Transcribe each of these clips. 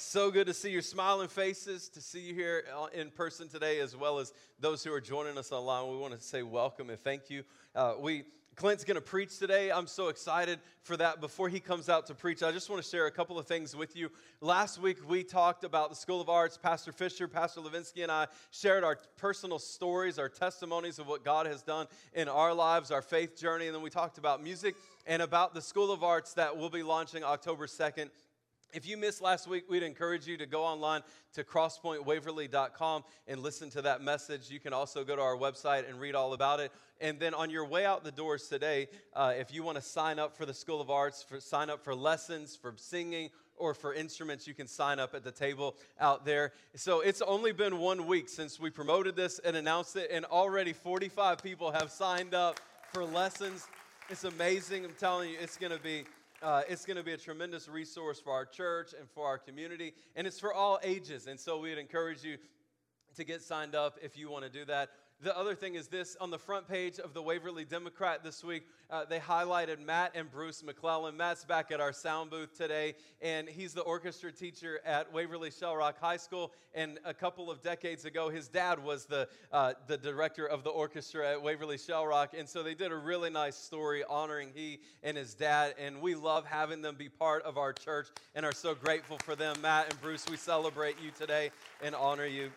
So good to see your smiling faces, to see you here uh, in person today, as well as those who are joining us online. We want to say welcome and thank you. Uh, we Clint's going to preach today. I'm so excited for that. Before he comes out to preach, I just want to share a couple of things with you. Last week, we talked about the School of Arts. Pastor Fisher, Pastor Levinsky, and I shared our personal stories, our testimonies of what God has done in our lives, our faith journey. And then we talked about music and about the School of Arts that will be launching October 2nd if you missed last week, we'd encourage you to go online to crosspointwaverly.com and listen to that message. You can also go to our website and read all about it. And then on your way out the doors today, uh, if you want to sign up for the School of Arts, for, sign up for lessons, for singing, or for instruments, you can sign up at the table out there. So it's only been one week since we promoted this and announced it, and already 45 people have signed up for lessons. It's amazing. I'm telling you, it's going to be uh, it's going to be a tremendous resource for our church and for our community, and it's for all ages. And so we'd encourage you to get signed up if you want to do that. The other thing is this on the front page of the Waverly Democrat this week, uh, they highlighted Matt and Bruce McClellan. Matt's back at our sound booth today, and he's the orchestra teacher at Waverly Shell Rock High School. And a couple of decades ago, his dad was the, uh, the director of the orchestra at Waverly Shell Rock. And so they did a really nice story honoring he and his dad. And we love having them be part of our church and are so grateful for them. Matt and Bruce, we celebrate you today and honor you.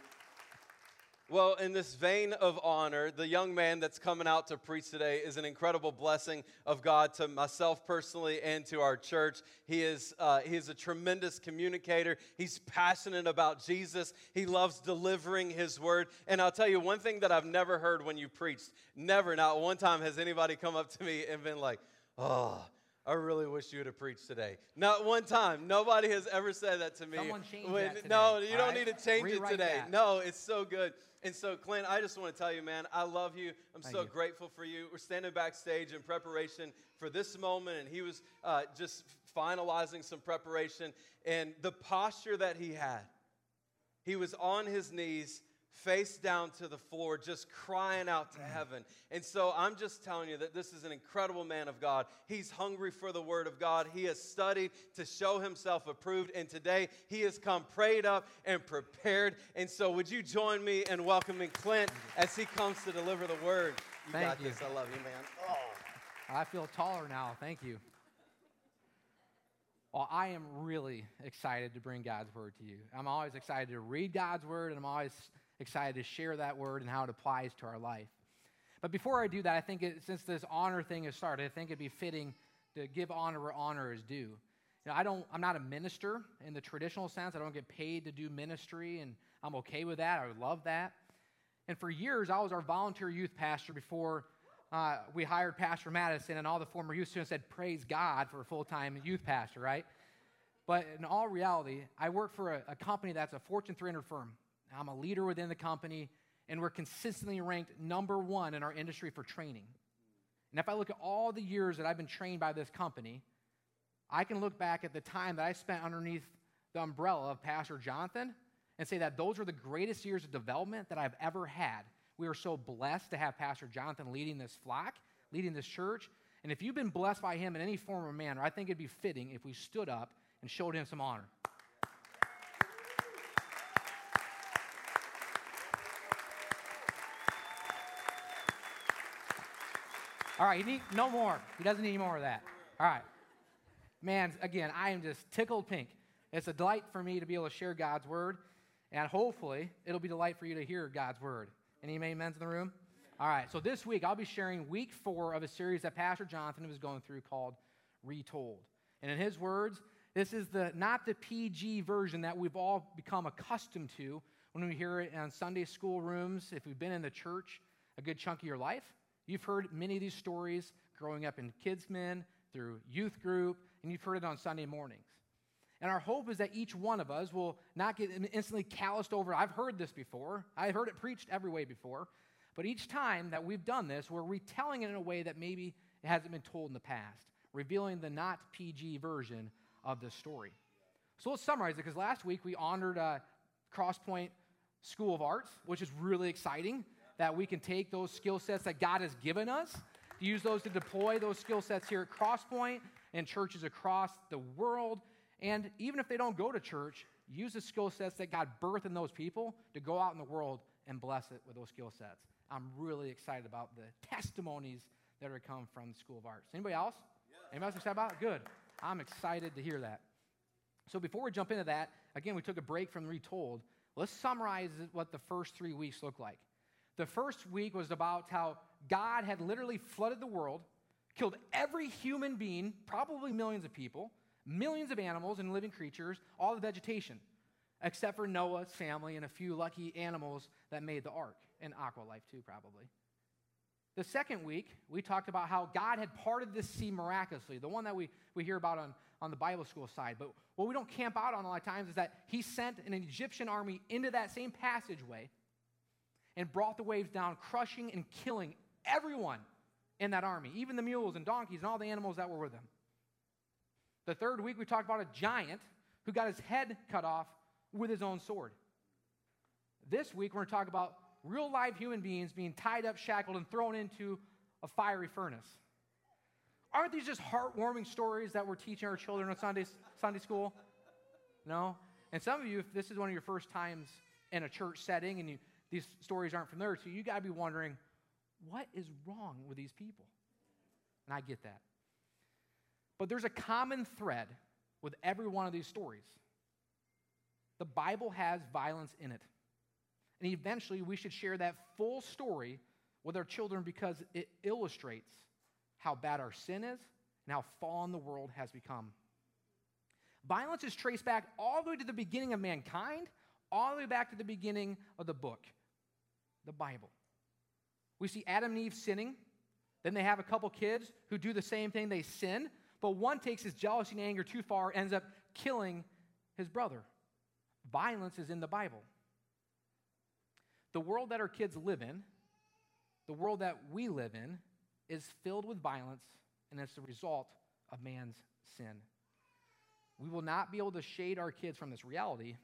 Well, in this vein of honor, the young man that's coming out to preach today is an incredible blessing of God to myself personally and to our church. He is, uh, he is a tremendous communicator. He's passionate about Jesus. He loves delivering his word. And I'll tell you one thing that I've never heard when you preached never, not one time has anybody come up to me and been like, oh, I really wish you would have preached today. Not one time. Nobody has ever said that to me. Someone change when, that today, No, you don't right? need to change Rewrite it today. that. No, it's so good. And so, Clint, I just want to tell you, man, I love you. I'm Thank so you. grateful for you. We're standing backstage in preparation for this moment, and he was uh, just finalizing some preparation. And the posture that he had, he was on his knees, face down to the floor, just crying out to mm. heaven. And so I'm just telling you that this is an incredible man of God. He's hungry for the word of God. He has studied to show himself approved. And today he has come prayed up and prepared. And so would you join me in welcoming Clint as he comes to deliver the word? You Thank got you. this. I love you, man. Oh. I feel taller now. Thank you. Well, I am really excited to bring God's word to you. I'm always excited to read God's word, and I'm always excited to share that word and how it applies to our life. But before I do that, I think it, since this honor thing has started, I think it'd be fitting to give honor where honor is due. You know, I don't, I'm not a minister in the traditional sense. I don't get paid to do ministry, and I'm okay with that. I love that. And for years, I was our volunteer youth pastor before uh, we hired Pastor Madison, and all the former youth students said, Praise God for a full time youth pastor, right? But in all reality, I work for a, a company that's a Fortune 300 firm. I'm a leader within the company, and we're consistently ranked number one in our industry for training. And if I look at all the years that I've been trained by this company, I can look back at the time that I spent underneath the umbrella of Pastor Jonathan and say that those are the greatest years of development that I've ever had. We are so blessed to have Pastor Jonathan leading this flock, leading this church. And if you've been blessed by him in any form or manner, I think it'd be fitting if we stood up and showed him some honor. All right, he need no more. He doesn't need more of that. All right. Man, again, I am just tickled pink. It's a delight for me to be able to share God's word, and hopefully it'll be a delight for you to hear God's word. Any amens in the room? All right, so this week I'll be sharing week four of a series that Pastor Jonathan was going through called Retold. And in his words, this is the not the PG version that we've all become accustomed to when we hear it in Sunday school rooms. If we've been in the church a good chunk of your life, you've heard many of these stories growing up in kids' men, through youth group, and you've heard it on Sunday mornings. And our hope is that each one of us will not get instantly calloused over. I've heard this before, I've heard it preached every way before. But each time that we've done this, we're retelling it in a way that maybe it hasn't been told in the past, revealing the not PG version of this story. So let's summarize it because last week we honored uh, Crosspoint School of Arts, which is really exciting that we can take those skill sets that God has given us, use those to deploy those skill sets here at Crosspoint and churches across the world. And even if they don't go to church, use the skill sets that God birthed in those people to go out in the world and bless it with those skill sets. I'm really excited about the testimonies that are come from the School of Arts. Anybody else? Yeah. Anybody else excited about it? Good. I'm excited to hear that. So before we jump into that, again, we took a break from Retold. Let's summarize what the first three weeks look like. The first week was about how God had literally flooded the world, killed every human being, probably millions of people, millions of animals and living creatures, all the vegetation, except for Noah's family and a few lucky animals that made the ark, and aqua life too, probably. The second week, we talked about how God had parted the sea miraculously, the one that we, we hear about on, on the Bible school side. But what we don't camp out on a lot of times is that he sent an Egyptian army into that same passageway and brought the waves down, crushing and killing everyone in that army, even the mules and donkeys and all the animals that were with them. The third week, we talked about a giant who got his head cut off with his own sword. This week, we're going to talk about real live human beings being tied up, shackled, and thrown into a fiery furnace. Aren't these just heartwarming stories that we're teaching our children on Sunday, Sunday school? No? And some of you, if this is one of your first times in a church setting and you, these stories aren't familiar to you, you got to be wondering, what is wrong with these people? And I get that. But there's a common thread with every one of these stories. The Bible has violence in it. And eventually, we should share that full story with our children because it illustrates how bad our sin is and how fallen the world has become. Violence is traced back all the way to the beginning of mankind, all the way back to the beginning of the book, the Bible. We see Adam and Eve sinning. Then they have a couple kids who do the same thing, they sin, but one takes his jealousy and anger too far, ends up killing his brother. Violence is in the Bible. The world that our kids live in, the world that we live in, is filled with violence, and it's the result of man's sin. We will not be able to shade our kids from this reality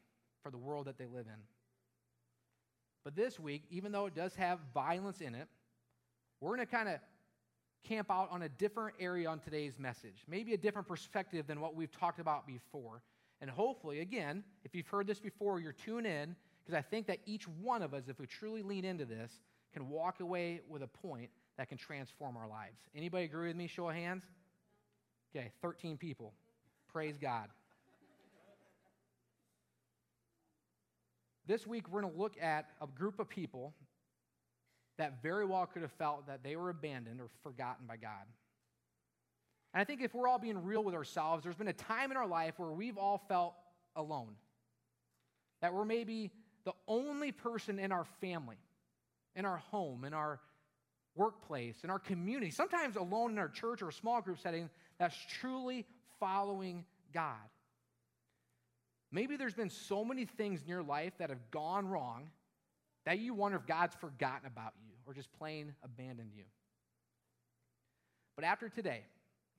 for the world that they live in. But this week, even though it does have violence in it, we're going to kind of camp out on a different area on today's message, maybe a different perspective than what we've talked about before. And hopefully, again, if you've heard this before, you're tuned in because I think that each one of us, if we truly lean into this, can walk away with a point that can transform our lives. Anybody agree with me? Show of hands. Okay, 13 people. Praise God. This week, we're going to look at a group of people that very well could have felt that they were abandoned or forgotten by God. And I think if we're all being real with ourselves, there's been a time in our life where we've all felt alone. That we're maybe the only person in our family, in our home, in our workplace, in our community, sometimes alone in our church or a small group setting, that's truly following God. Maybe there's been so many things in your life that have gone wrong that you wonder if God's forgotten about you or just plain abandoned you. But after today,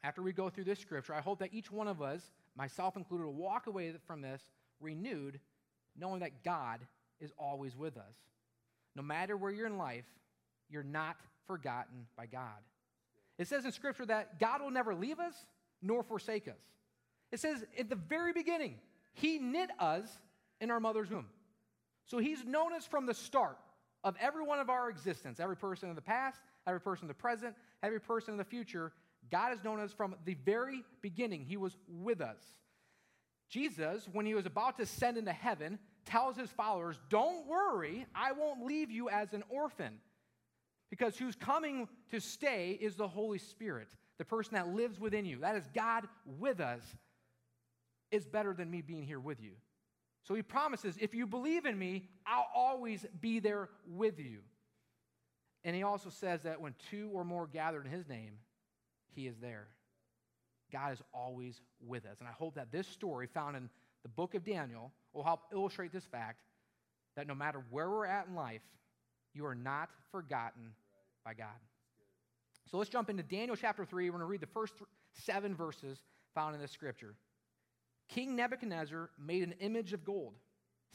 after we go through this scripture, I hope that each one of us, myself included, will walk away from this renewed, knowing that God is always with us. No matter where you're in life, you're not forgotten by God. It says in Scripture that God will never leave us nor forsake us. It says at the very beginning, He knit us in our mother's womb. So He's known us from the start of every one of our existence, every person in the past, every person in the present, every person in the future. God has known us from the very beginning. He was with us. Jesus, when he was about to ascend into heaven, tells his followers, Don't worry, I won't leave you as an orphan. Because who's coming to stay is the Holy Spirit, the person that lives within you. That is God with us, is better than me being here with you. So he promises, if you believe in me, I'll always be there with you. And he also says that when two or more gathered in his name, he is there. God is always with us. And I hope that this story found in the book of Daniel will help illustrate this fact that no matter where we're at in life, you are not forgotten by God. So let's jump into Daniel chapter 3. We're going to read the first seven verses found in this scripture. King Nebuchadnezzar made an image of gold,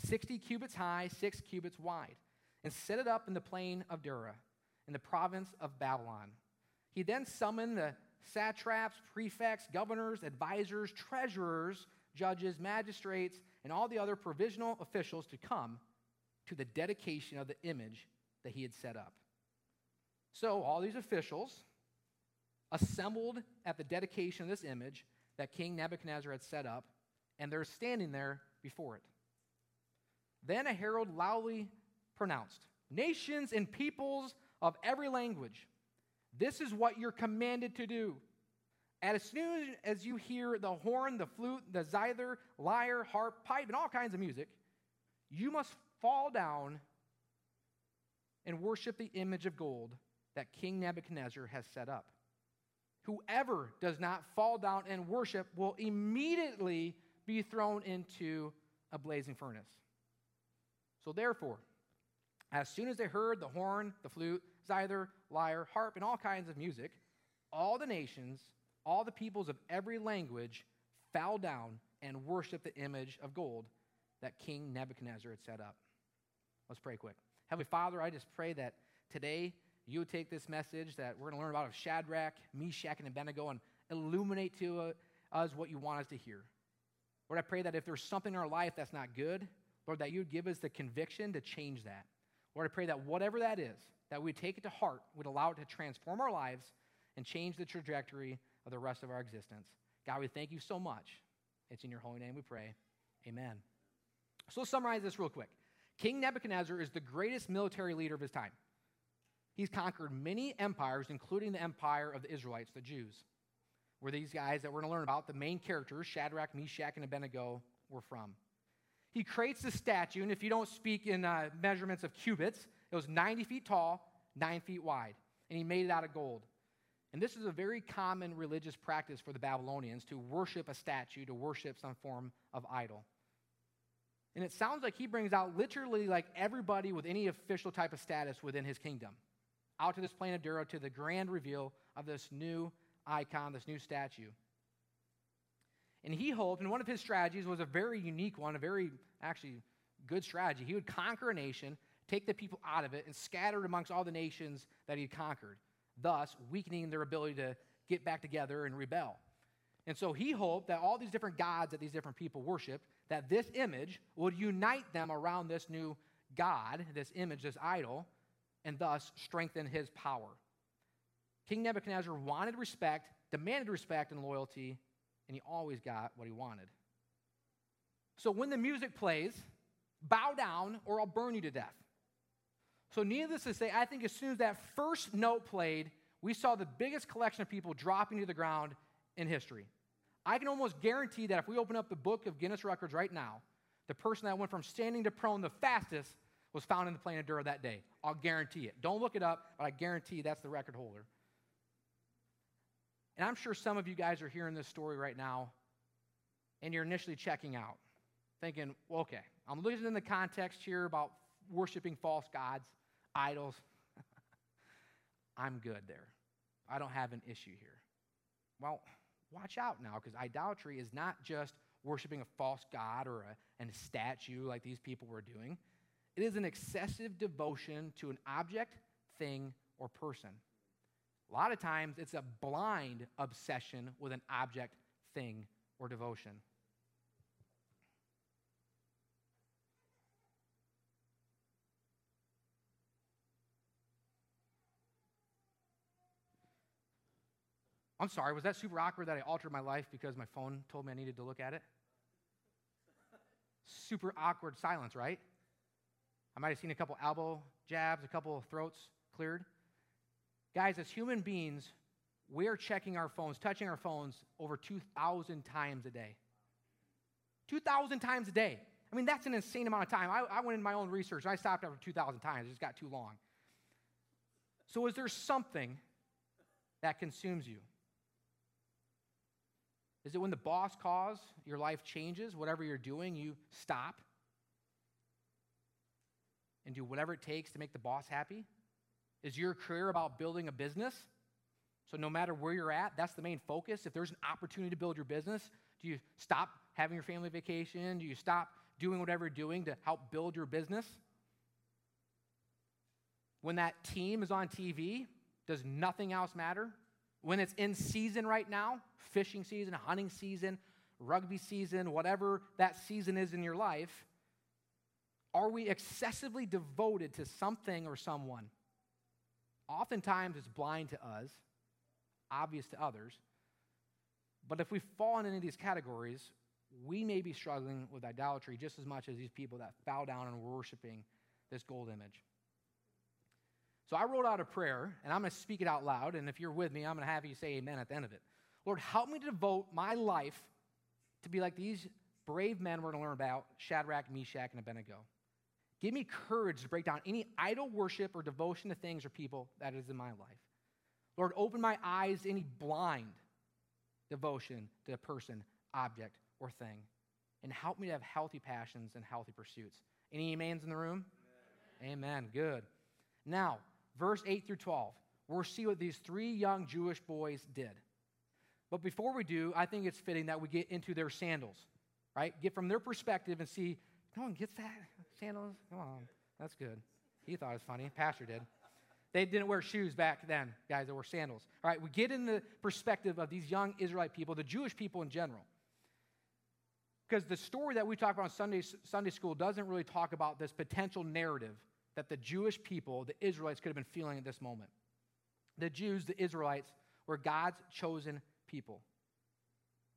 60 cubits high, six cubits wide, and set it up in the plain of Dura, in the province of Babylon. He then summoned the satraps, prefects, governors, advisors, treasurers, judges, magistrates, and all the other provisional officials to come to the dedication of the image that he had set up. So, all these officials assembled at the dedication of this image that King Nebuchadnezzar had set up, and they're standing there before it. Then a herald loudly pronounced Nations and peoples of every language, this is what you're commanded to do. And as soon as you hear the horn, the flute, the zither, lyre, harp, pipe, and all kinds of music, you must fall down and worship the image of gold that King Nebuchadnezzar has set up. Whoever does not fall down and worship will immediately be thrown into a blazing furnace. So, therefore, as soon as they heard the horn, the flute, zither, lyre, harp, and all kinds of music, all the nations, all the peoples of every language fell down and worshiped the image of gold that King Nebuchadnezzar had set up. Let's pray quick. Heavenly Father, I just pray that today you would take this message that we're going to learn about of Shadrach, Meshach, and Abednego and illuminate to uh, us what you want us to hear. Lord, I pray that if there's something in our life that's not good, Lord, that you would give us the conviction to change that. Lord, I pray that whatever that is, that we take it to heart, would allow it to transform our lives and change the trajectory of the rest of our existence. God, we thank you so much. It's in your holy name we pray. Amen. So let's summarize this real quick. King Nebuchadnezzar is the greatest military leader of his time. He's conquered many empires, including the empire of the Israelites, the Jews, where these guys that we're going to learn about, the main characters, Shadrach, Meshach, and Abednego, were from. He creates the statue, and if you don't speak in uh, measurements of cubits, it was 90 feet tall, 9 feet wide, and he made it out of gold. And this is a very common religious practice for the Babylonians to worship a statue, to worship some form of idol. And it sounds like he brings out literally like everybody with any official type of status within his kingdom out to this plain of Dura to the grand reveal of this new icon, this new statue. And he hoped, and one of his strategies was a very unique one, a very actually good strategy. He would conquer a nation, take the people out of it, and scatter it amongst all the nations that he conquered, thus weakening their ability to get back together and rebel. And so he hoped that all these different gods that these different people worshiped, that this image would unite them around this new God, this image, this idol, and thus strengthen his power. King Nebuchadnezzar wanted respect, demanded respect and loyalty, and he always got what he wanted. So when the music plays, bow down or I'll burn you to death. So, needless to say, I think as soon as that first note played, we saw the biggest collection of people dropping to the ground in history. I can almost guarantee that if we open up the book of Guinness Records right now, the person that went from standing to prone the fastest was found in the plain of Dura that day. I'll guarantee it. Don't look it up, but I guarantee that's the record holder. And I'm sure some of you guys are hearing this story right now, and you're initially checking out, thinking, well, okay, I'm looking in the context here about worshiping false gods, idols. I'm good there. I don't have an issue here. Well, watch out now, because idolatry is not just worshiping a false god or a, a statue like these people were doing. It is an excessive devotion to an object, thing, or person. A lot of times, it's a blind obsession with an object, thing, or devotion. I'm sorry, was that super awkward that I altered my life because my phone told me I needed to look at it? super awkward silence, right? I might have seen a couple elbow jabs, a couple throats cleared. Guys, as human beings, we're checking our phones, touching our phones over 2,000 times a day. 2,000 times a day. I mean, that's an insane amount of time. I, I went in my own research and I stopped after 2,000 times. It just got too long. So, is there something that consumes you? Is it when the boss calls, your life changes, whatever you're doing, you stop and do whatever it takes to make the boss happy? Is your career about building a business? So, no matter where you're at, that's the main focus. If there's an opportunity to build your business, do you stop having your family vacation? Do you stop doing whatever you're doing to help build your business? When that team is on TV, does nothing else matter? When it's in season right now, fishing season, hunting season, rugby season, whatever that season is in your life, are we excessively devoted to something or someone? Oftentimes it's blind to us, obvious to others. But if we fall in any of these categories, we may be struggling with idolatry just as much as these people that bow down and worshiping this gold image. So I wrote out a prayer, and I'm going to speak it out loud. And if you're with me, I'm going to have you say amen at the end of it. Lord, help me to devote my life to be like these brave men we're going to learn about Shadrach, Meshach, and Abednego. Give me courage to break down any idol worship or devotion to things or people that is in my life. Lord, open my eyes to any blind devotion to a person, object, or thing. And help me to have healthy passions and healthy pursuits. Any amens in the room? Amen. Amen. Good. Now, verse 8 through 12, we'll see what these three young Jewish boys did. But before we do, I think it's fitting that we get into their sandals, right? Get from their perspective and see, no one gets that? Sandals? Come on. That's good. He thought it was funny. Pastor did. They didn't wear shoes back then, guys. They wore sandals. All right, we get in the perspective of these young Israelite people, the Jewish people in general. Because the story that we talk about in Sunday, Sunday school doesn't really talk about this potential narrative that the Jewish people, the Israelites, could have been feeling at this moment. The Jews, the Israelites, were God's chosen people.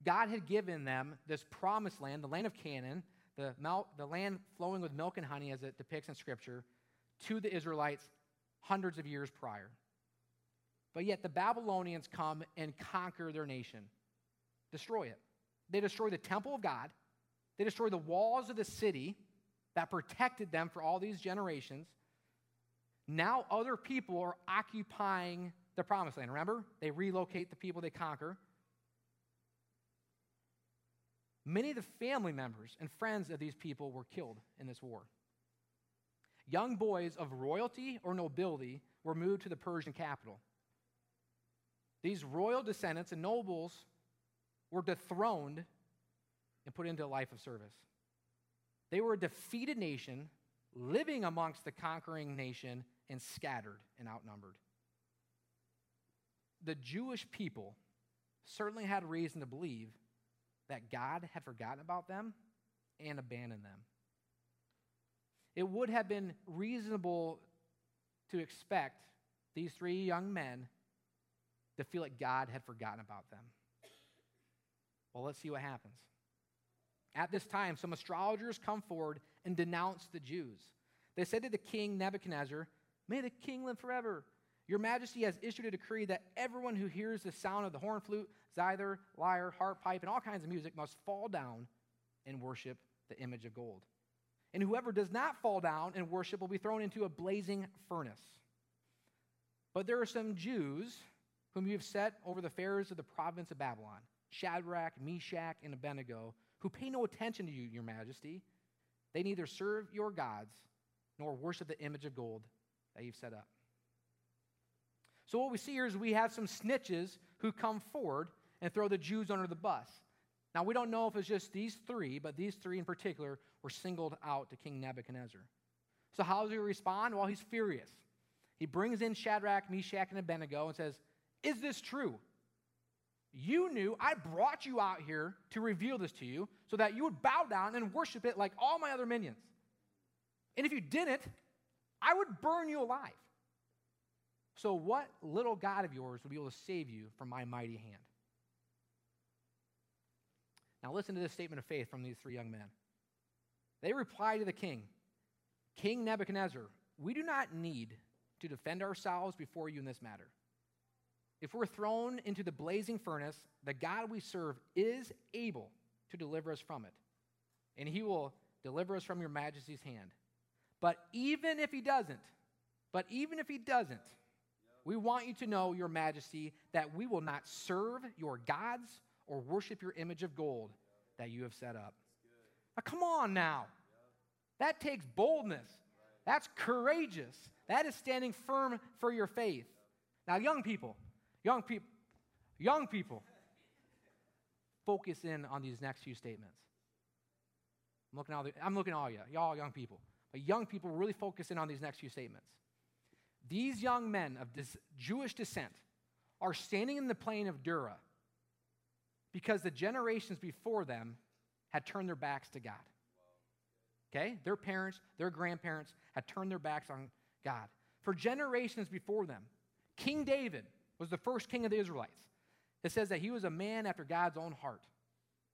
God had given them this promised land, the land of Canaan, the, mel- the land flowing with milk and honey, as it depicts in Scripture, to the Israelites hundreds of years prior. But yet the Babylonians come and conquer their nation, destroy it. They destroy the temple of God, they destroy the walls of the city, that protected them for all these generations. Now other people are occupying the promised land. Remember? They relocate the people they conquer. Many of the family members and friends of these people were killed in this war. Young boys of royalty or nobility were moved to the Persian capital. These royal descendants and nobles were dethroned and put into a life of service. They were a defeated nation living amongst the conquering nation and scattered and outnumbered. The Jewish people certainly had reason to believe that God had forgotten about them and abandoned them. It would have been reasonable to expect these three young men to feel like God had forgotten about them. Well, let's see what happens. At this time, some astrologers come forward and denounce the Jews. They said to the king Nebuchadnezzar, May the king live forever. Your majesty has issued a decree that everyone who hears the sound of the horn, flute, zither, lyre, harp, pipe, and all kinds of music must fall down and worship the image of gold. And whoever does not fall down and worship will be thrown into a blazing furnace. But there are some Jews whom you have set over the affairs of the province of Babylon Shadrach, Meshach, and Abednego who pay no attention to you, your majesty. They neither serve your gods nor worship the image of gold that you've set up. So, what we see here is we have some snitches who come forward and throw the Jews under the bus. Now, we don't know if it's just these three, but these three in particular were singled out to King Nebuchadnezzar. So, how does he respond? Well, he's furious. He brings in Shadrach, Meshach, and Abednego and says, Is this true? You knew I brought you out here to reveal this to you so that you would bow down and worship it like all my other minions. And if you didn't, I would burn you alive. So, what little God of yours will be able to save you from my mighty hand? Now, listen to this statement of faith from these three young men. They reply to the king King Nebuchadnezzar, we do not need to defend ourselves before you in this matter. If we're thrown into the blazing furnace, the God we serve is able to deliver us from it, and he will deliver us from your majesty's hand. But even if he doesn't, but even if he doesn't, we want you to know, your majesty, that we will not serve your gods or worship your image of gold that you have set up. Now, come on now. That takes boldness. That's courageous. That is standing firm for your faith. Now, young people, young people, young people, focus in on these next few statements. I'm looking, all the, I'm looking at all you, y'all young people. But young people really focus in on these next few statements. These young men of Jewish descent are standing in the plain of Dura because the generations before them had turned their backs to God. Okay? Their parents, their grandparents had turned their backs on God. For generations before them, King David was the first king of the Israelites. It says that he was a man after God's own heart.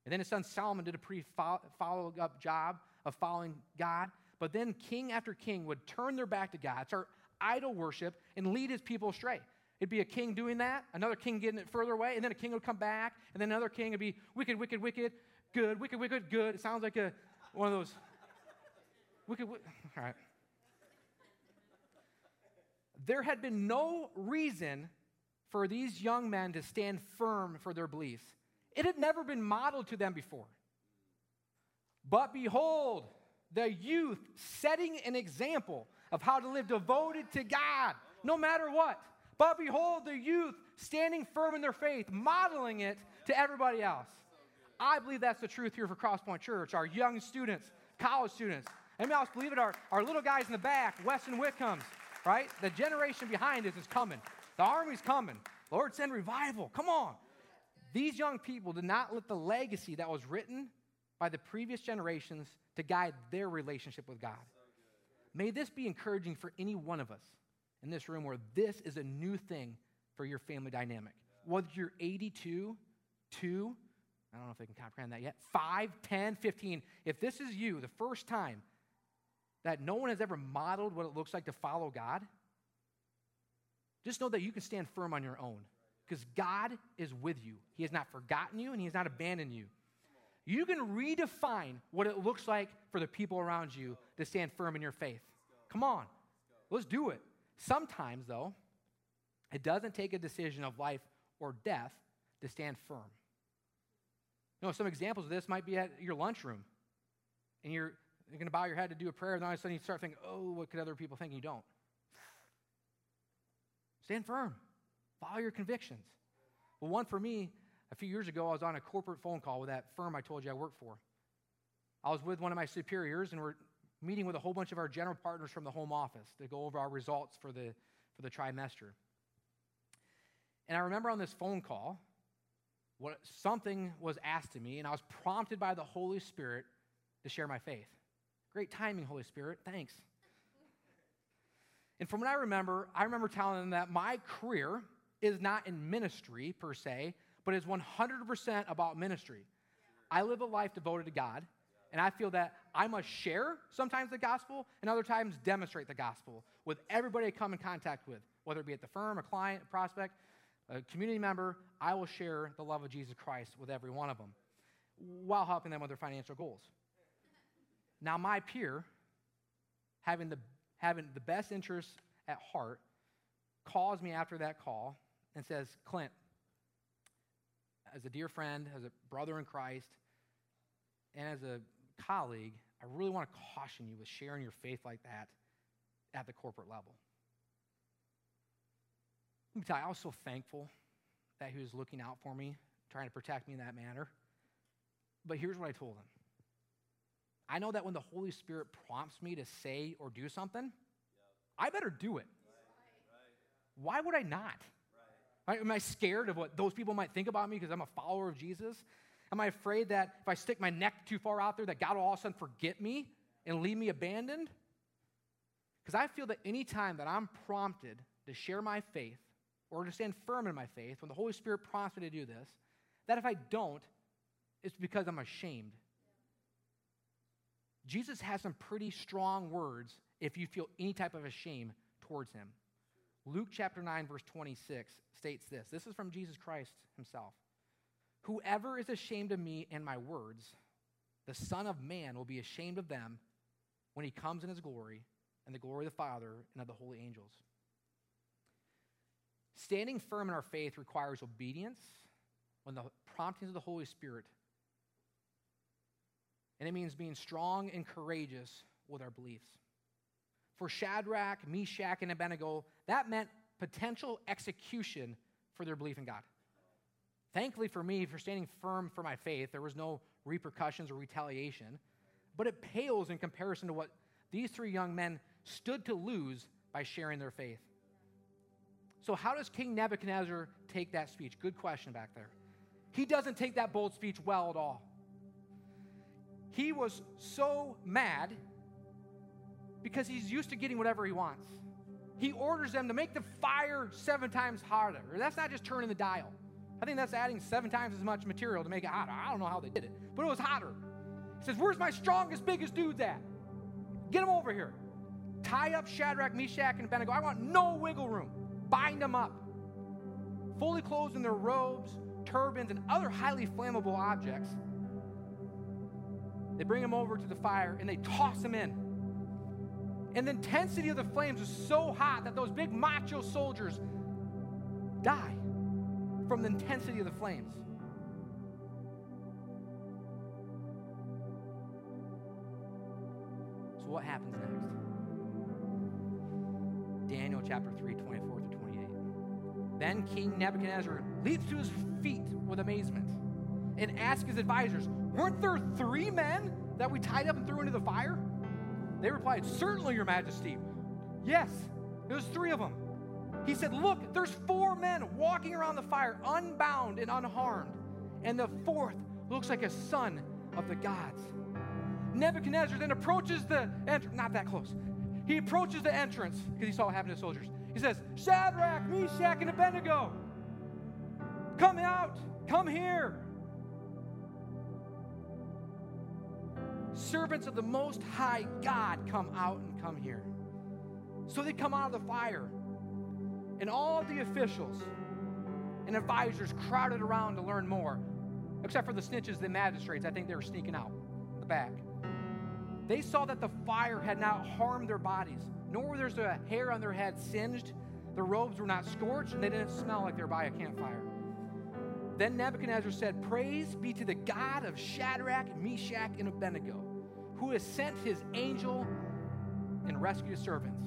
And then his son Solomon did a pretty follow up job of following God. But then king after king would turn their back to God, start idol worship, and lead his people astray. It'd be a king doing that, another king getting it further away, and then a king would come back, and then another king would be wicked, wicked, wicked, good, wicked, wicked, good. It sounds like a, one of those wicked, wicked. All right. There had been no reason for these young men to stand firm for their beliefs. It had never been modeled to them before. But behold, the youth setting an example of how to live devoted to God no matter what. But behold, the youth standing firm in their faith, modeling it to everybody else. I believe that's the truth here for Crosspoint Church. Our young students, college students, anybody else believe it? Our, our little guys in the back, Weston Whitcombs, right? The generation behind us is coming. The army's coming. Lord, send revival. Come on. These young people did not let the legacy that was written by the previous generations to guide their relationship with God. May this be encouraging for any one of us in this room where this is a new thing for your family dynamic. Whether you're 82, 2, I don't know if they can comprehend that yet, 5, 10, 15, if this is you, the first time that no one has ever modeled what it looks like to follow God, just know that you can stand firm on your own because God is with you. He has not forgotten you and He has not abandoned you. You can redefine what it looks like for the people around you to stand firm in your faith. Come on, let's do it. Sometimes, though, it doesn't take a decision of life or death to stand firm. You know, some examples of this might be at your lunchroom, and you're, you're going to bow your head to do a prayer, and all of a sudden you start thinking, oh, what could other people think? And you don't. Stand firm. Follow your convictions. Well, one for me, a few years ago, I was on a corporate phone call with that firm I told you I worked for. I was with one of my superiors, and we're meeting with a whole bunch of our general partners from the home office to go over our results for the, for the trimester. And I remember on this phone call, what, something was asked of me, and I was prompted by the Holy Spirit to share my faith. Great timing, Holy Spirit. Thanks. And from what I remember, I remember telling them that my career is not in ministry per se, but it's 100% about ministry. I live a life devoted to God, and I feel that I must share sometimes the gospel and other times demonstrate the gospel with everybody I come in contact with, whether it be at the firm, a client, a prospect, a community member. I will share the love of Jesus Christ with every one of them while helping them with their financial goals. Now, my peer, having the having the best interests at heart, calls me after that call and says, Clint, as a dear friend, as a brother in Christ, and as a colleague, I really want to caution you with sharing your faith like that at the corporate level. Let me tell you, I was so thankful that he was looking out for me, trying to protect me in that manner. But here's what I told him I know that when the Holy Spirit prompts me to say or do something. I better do it. Why would I not? Am I scared of what those people might think about me because I'm a follower of Jesus? Am I afraid that if I stick my neck too far out there, that God will all of a sudden forget me and leave me abandoned? Because I feel that any time that I'm prompted to share my faith or to stand firm in my faith, when the Holy Spirit prompts me to do this, that if I don't, it's because I'm ashamed Jesus has some pretty strong words if you feel any type of a shame towards him. Luke chapter 9, verse 26 states this. This is from Jesus Christ himself. Whoever is ashamed of me and my words, the Son of Man will be ashamed of them when he comes in his glory and the glory of the Father and of the holy angels. Standing firm in our faith requires obedience when the promptings of the Holy Spirit. And it means being strong and courageous with our beliefs. For Shadrach, Meshach, and Abednego, that meant potential execution for their belief in God. Thankfully for me, for standing firm for my faith, there was no repercussions or retaliation, but it pales in comparison to what these three young men stood to lose by sharing their faith. So, how does King Nebuchadnezzar take that speech? Good question back there. He doesn't take that bold speech well at all. He was so mad because he's used to getting whatever he wants. He orders them to make the fire seven times hotter. That's not just turning the dial. I think that's adding seven times as much material to make it hotter. I don't know how they did it, but it was hotter. He says, Where's my strongest, biggest dudes at? Get them over here. Tie up Shadrach, Meshach, and Abednego. I want no wiggle room. Bind them up. Fully clothed in their robes, turbans, and other highly flammable objects. They bring them over to the fire and they toss them in. And the intensity of the flames is so hot that those big macho soldiers die from the intensity of the flames. So, what happens next? Daniel chapter 3, 24 through 28. Then King Nebuchadnezzar leaps to his feet with amazement and asks his advisors, Weren't there three men that we tied up and threw into the fire? They replied, Certainly, Your Majesty. Yes, there was three of them. He said, Look, there's four men walking around the fire, unbound and unharmed. And the fourth looks like a son of the gods. Nebuchadnezzar then approaches the entrance, not that close. He approaches the entrance because he saw what happened to soldiers. He says, Shadrach, Meshach, and Abednego, come out, come here. Servants of the Most High God come out and come here. So they come out of the fire. And all the officials and advisors crowded around to learn more, except for the snitches, the magistrates. I think they were sneaking out the back. They saw that the fire had not harmed their bodies, nor was there a hair on their head singed. Their robes were not scorched, and they didn't smell like they were by a campfire. Then Nebuchadnezzar said, Praise be to the God of Shadrach, Meshach, and Abednego who has sent his angel and rescued his servants.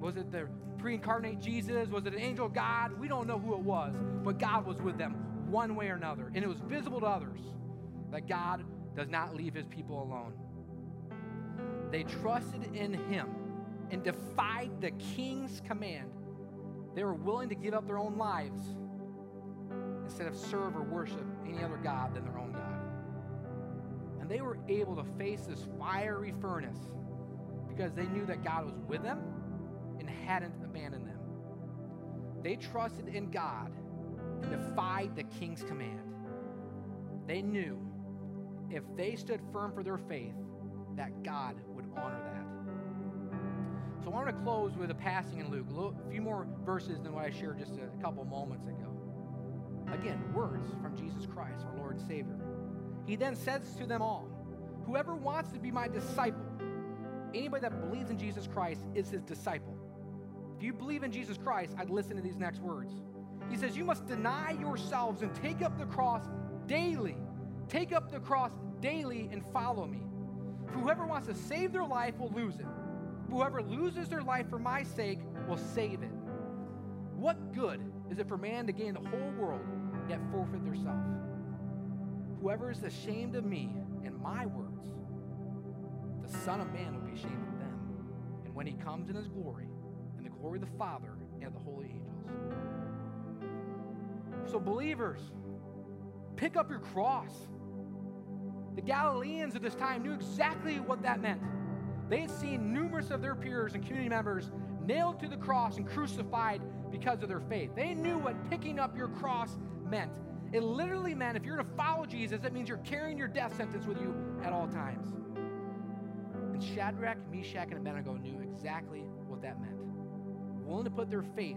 Was it the pre incarnate Jesus? Was it an angel of God? We don't know who it was, but God was with them one way or another. And it was visible to others that God does not leave his people alone. They trusted in him and defied the king's command. They were willing to give up their own lives instead of serve or worship any other God than their own God And they were able to face this fiery furnace because they knew that God was with them and hadn't abandoned them. They trusted in God and defied the king's command. They knew if they stood firm for their faith, that God would honor that. So I want to close with a passing in Luke, a few more verses than what I shared just a couple moments ago. Again, words from Jesus Christ, our Lord and Savior. He then says to them all, Whoever wants to be my disciple, anybody that believes in Jesus Christ is his disciple. If you believe in Jesus Christ, I'd listen to these next words. He says, You must deny yourselves and take up the cross daily. Take up the cross daily and follow me. Whoever wants to save their life will lose it. Whoever loses their life for my sake will save it. What good is it for man to gain the whole world yet forfeit their self? Whoever is ashamed of me and my words, the Son of Man will be ashamed of them. And when he comes in his glory, and the glory of the Father and the holy angels. So, believers, pick up your cross. The Galileans at this time knew exactly what that meant. They had seen numerous of their peers and community members nailed to the cross and crucified because of their faith. They knew what picking up your cross meant. It literally meant if you're going to follow Jesus, it means you're carrying your death sentence with you at all times. And Shadrach, Meshach, and Abednego knew exactly what that meant. Willing to put their faith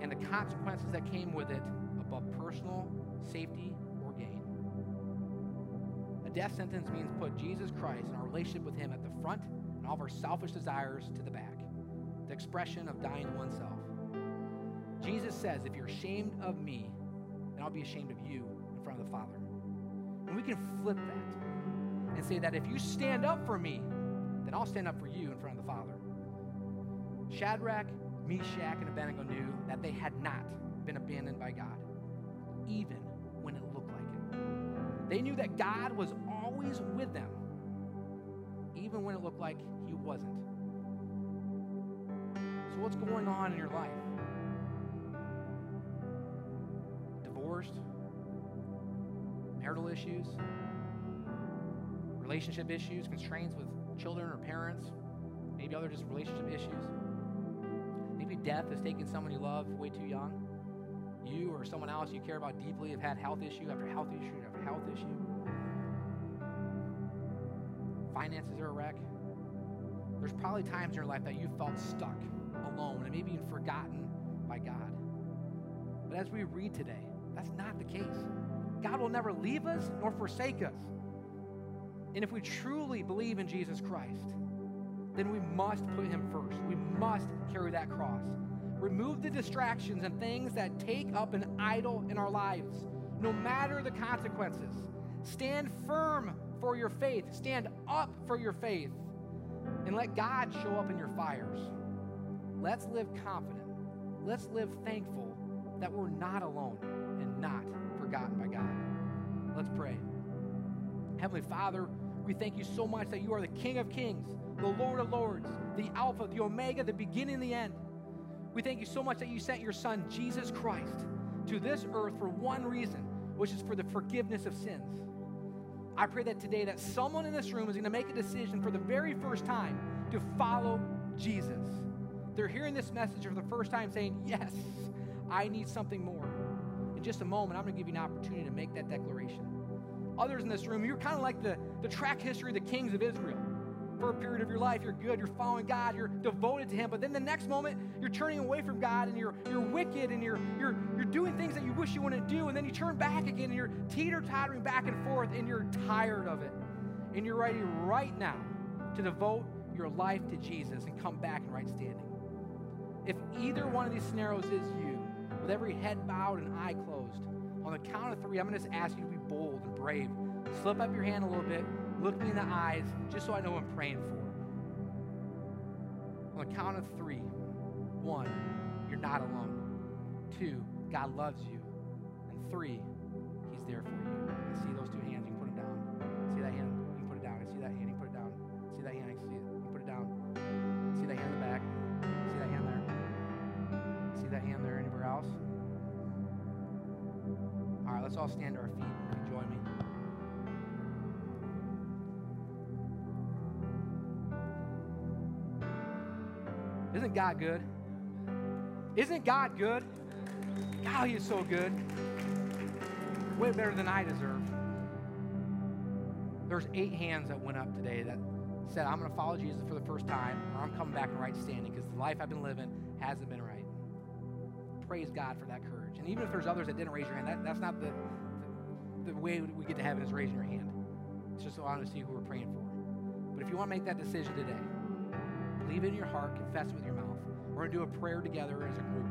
and the consequences that came with it above personal safety or gain. A death sentence means put Jesus Christ and our relationship with Him at the front and all of our selfish desires to the back. The expression of dying to oneself. Jesus says, if you're ashamed of me, then I'll be ashamed of you in front of the Father. And we can flip that and say that if you stand up for me, then I'll stand up for you in front of the Father. Shadrach, Meshach, and Abednego knew that they had not been abandoned by God, even when it looked like it. They knew that God was always with them, even when it looked like He wasn't. So, what's going on in your life? Marital issues? Relationship issues? Constraints with children or parents? Maybe other just relationship issues? Maybe death has taken someone you love way too young. You or someone else you care about deeply have had health issue after health issue after health issue. Finances are a wreck. There's probably times in your life that you felt stuck, alone, and maybe even forgotten by God. But as we read today, that's not the case. God will never leave us nor forsake us. And if we truly believe in Jesus Christ, then we must put him first. We must carry that cross. Remove the distractions and things that take up an idol in our lives, no matter the consequences. Stand firm for your faith, stand up for your faith, and let God show up in your fires. Let's live confident. Let's live thankful that we're not alone not forgotten by God. Let's pray. Heavenly Father, we thank you so much that you are the King of Kings, the Lord of Lords, the Alpha, the Omega, the beginning and the end. We thank you so much that you sent your Son, Jesus Christ, to this earth for one reason, which is for the forgiveness of sins. I pray that today that someone in this room is going to make a decision for the very first time to follow Jesus. They're hearing this message for the first time saying, Yes, I need something more. In just a moment, I'm going to give you an opportunity to make that declaration. Others in this room, you're kind of like the, the track history of the kings of Israel. For a period of your life, you're good, you're following God, you're devoted to Him. But then the next moment, you're turning away from God and you're, you're wicked and you're, you're, you're doing things that you wish you wouldn't do. And then you turn back again and you're teeter tottering back and forth and you're tired of it. And you're ready right now to devote your life to Jesus and come back in right standing. If either one of these scenarios is you, with every head bowed and eye closed, on the count of three, I'm going to ask you to be bold and brave. Slip up your hand a little bit, look me in the eyes, just so I know I'm praying for. On the count of three, one, you're not alone. Two, God loves you. And three, He's there for you. I see those two All stand to our feet. You can join me. Isn't God good? Isn't God good? God, He is so good. Way better than I deserve. There's eight hands that went up today that said, I'm going to follow Jesus for the first time, or I'm coming back in right standing because the life I've been living hasn't been right. Praise God for that courage. And even if there's others that didn't raise your hand, that, that's not the, the, the way we get to heaven is raising your hand. It's just so want to see who we're praying for. But if you want to make that decision today, believe it in your heart, confess it with your mouth. We're going to do a prayer together as a group.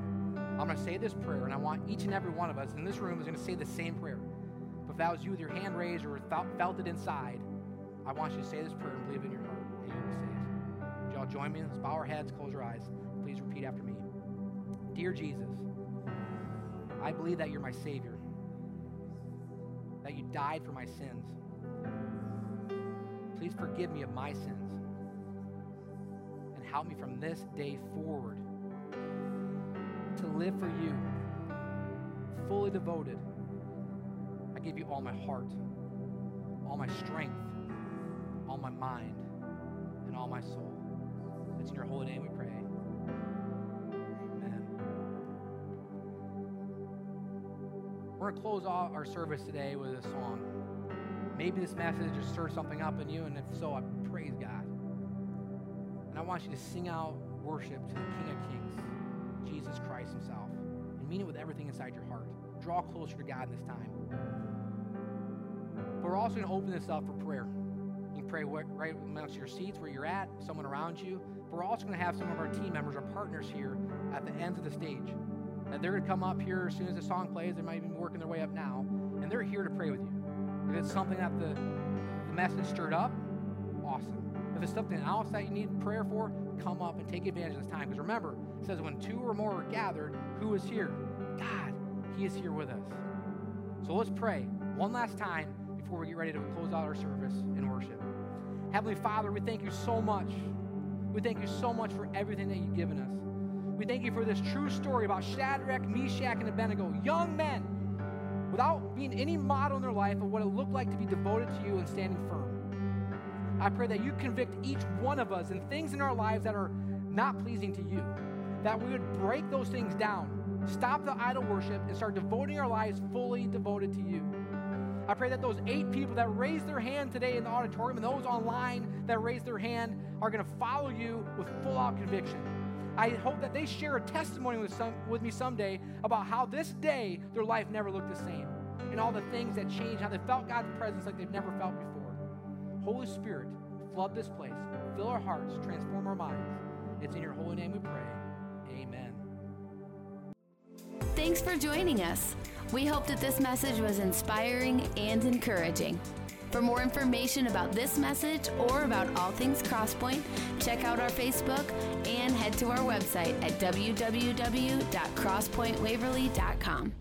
I'm going to say this prayer, and I want each and every one of us in this room is going to say the same prayer. But if that was you with your hand raised or felt, felt it inside, I want you to say this prayer and believe it in your heart that you're going to say it. Would y'all join me? Let's bow our heads, close your eyes. Please repeat after me. Dear Jesus, I believe that you're my Savior, that you died for my sins. Please forgive me of my sins and help me from this day forward to live for you, fully devoted. I give you all my heart, all my strength, all my mind, and all my soul. It's in your holy name we pray. We're going to close all our service today with a song. Maybe this message just stirred something up in you, and if so, I praise God. And I want you to sing out worship to the King of Kings, Jesus Christ Himself, and mean it with everything inside your heart. Draw closer to God in this time. But we're also going to open this up for prayer. You can pray right amongst your seats where you're at, someone around you. But we're also going to have some of our team members, our partners here at the ends of the stage. That they're going to come up here as soon as the song plays. They might even be working their way up now, and they're here to pray with you. If it's something that the, the message stirred up, awesome. If it's something else that you need prayer for, come up and take advantage of this time. Because remember, it says when two or more are gathered, who is here? God. He is here with us. So let's pray one last time before we get ready to close out our service in worship. Heavenly Father, we thank you so much. We thank you so much for everything that you've given us. We thank you for this true story about Shadrach, Meshach, and Abednego, young men, without being any model in their life of what it looked like to be devoted to you and standing firm. I pray that you convict each one of us in things in our lives that are not pleasing to you, that we would break those things down, stop the idol worship, and start devoting our lives fully devoted to you. I pray that those eight people that raised their hand today in the auditorium and those online that raised their hand are going to follow you with full out conviction. I hope that they share a testimony with, some, with me someday about how this day their life never looked the same and all the things that changed, how they felt God's presence like they've never felt before. Holy Spirit, flood this place, fill our hearts, transform our minds. It's in your holy name we pray. Amen. Thanks for joining us. We hope that this message was inspiring and encouraging. For more information about this message or about all things Crosspoint, check out our Facebook and head to our website at www.crosspointwaverly.com.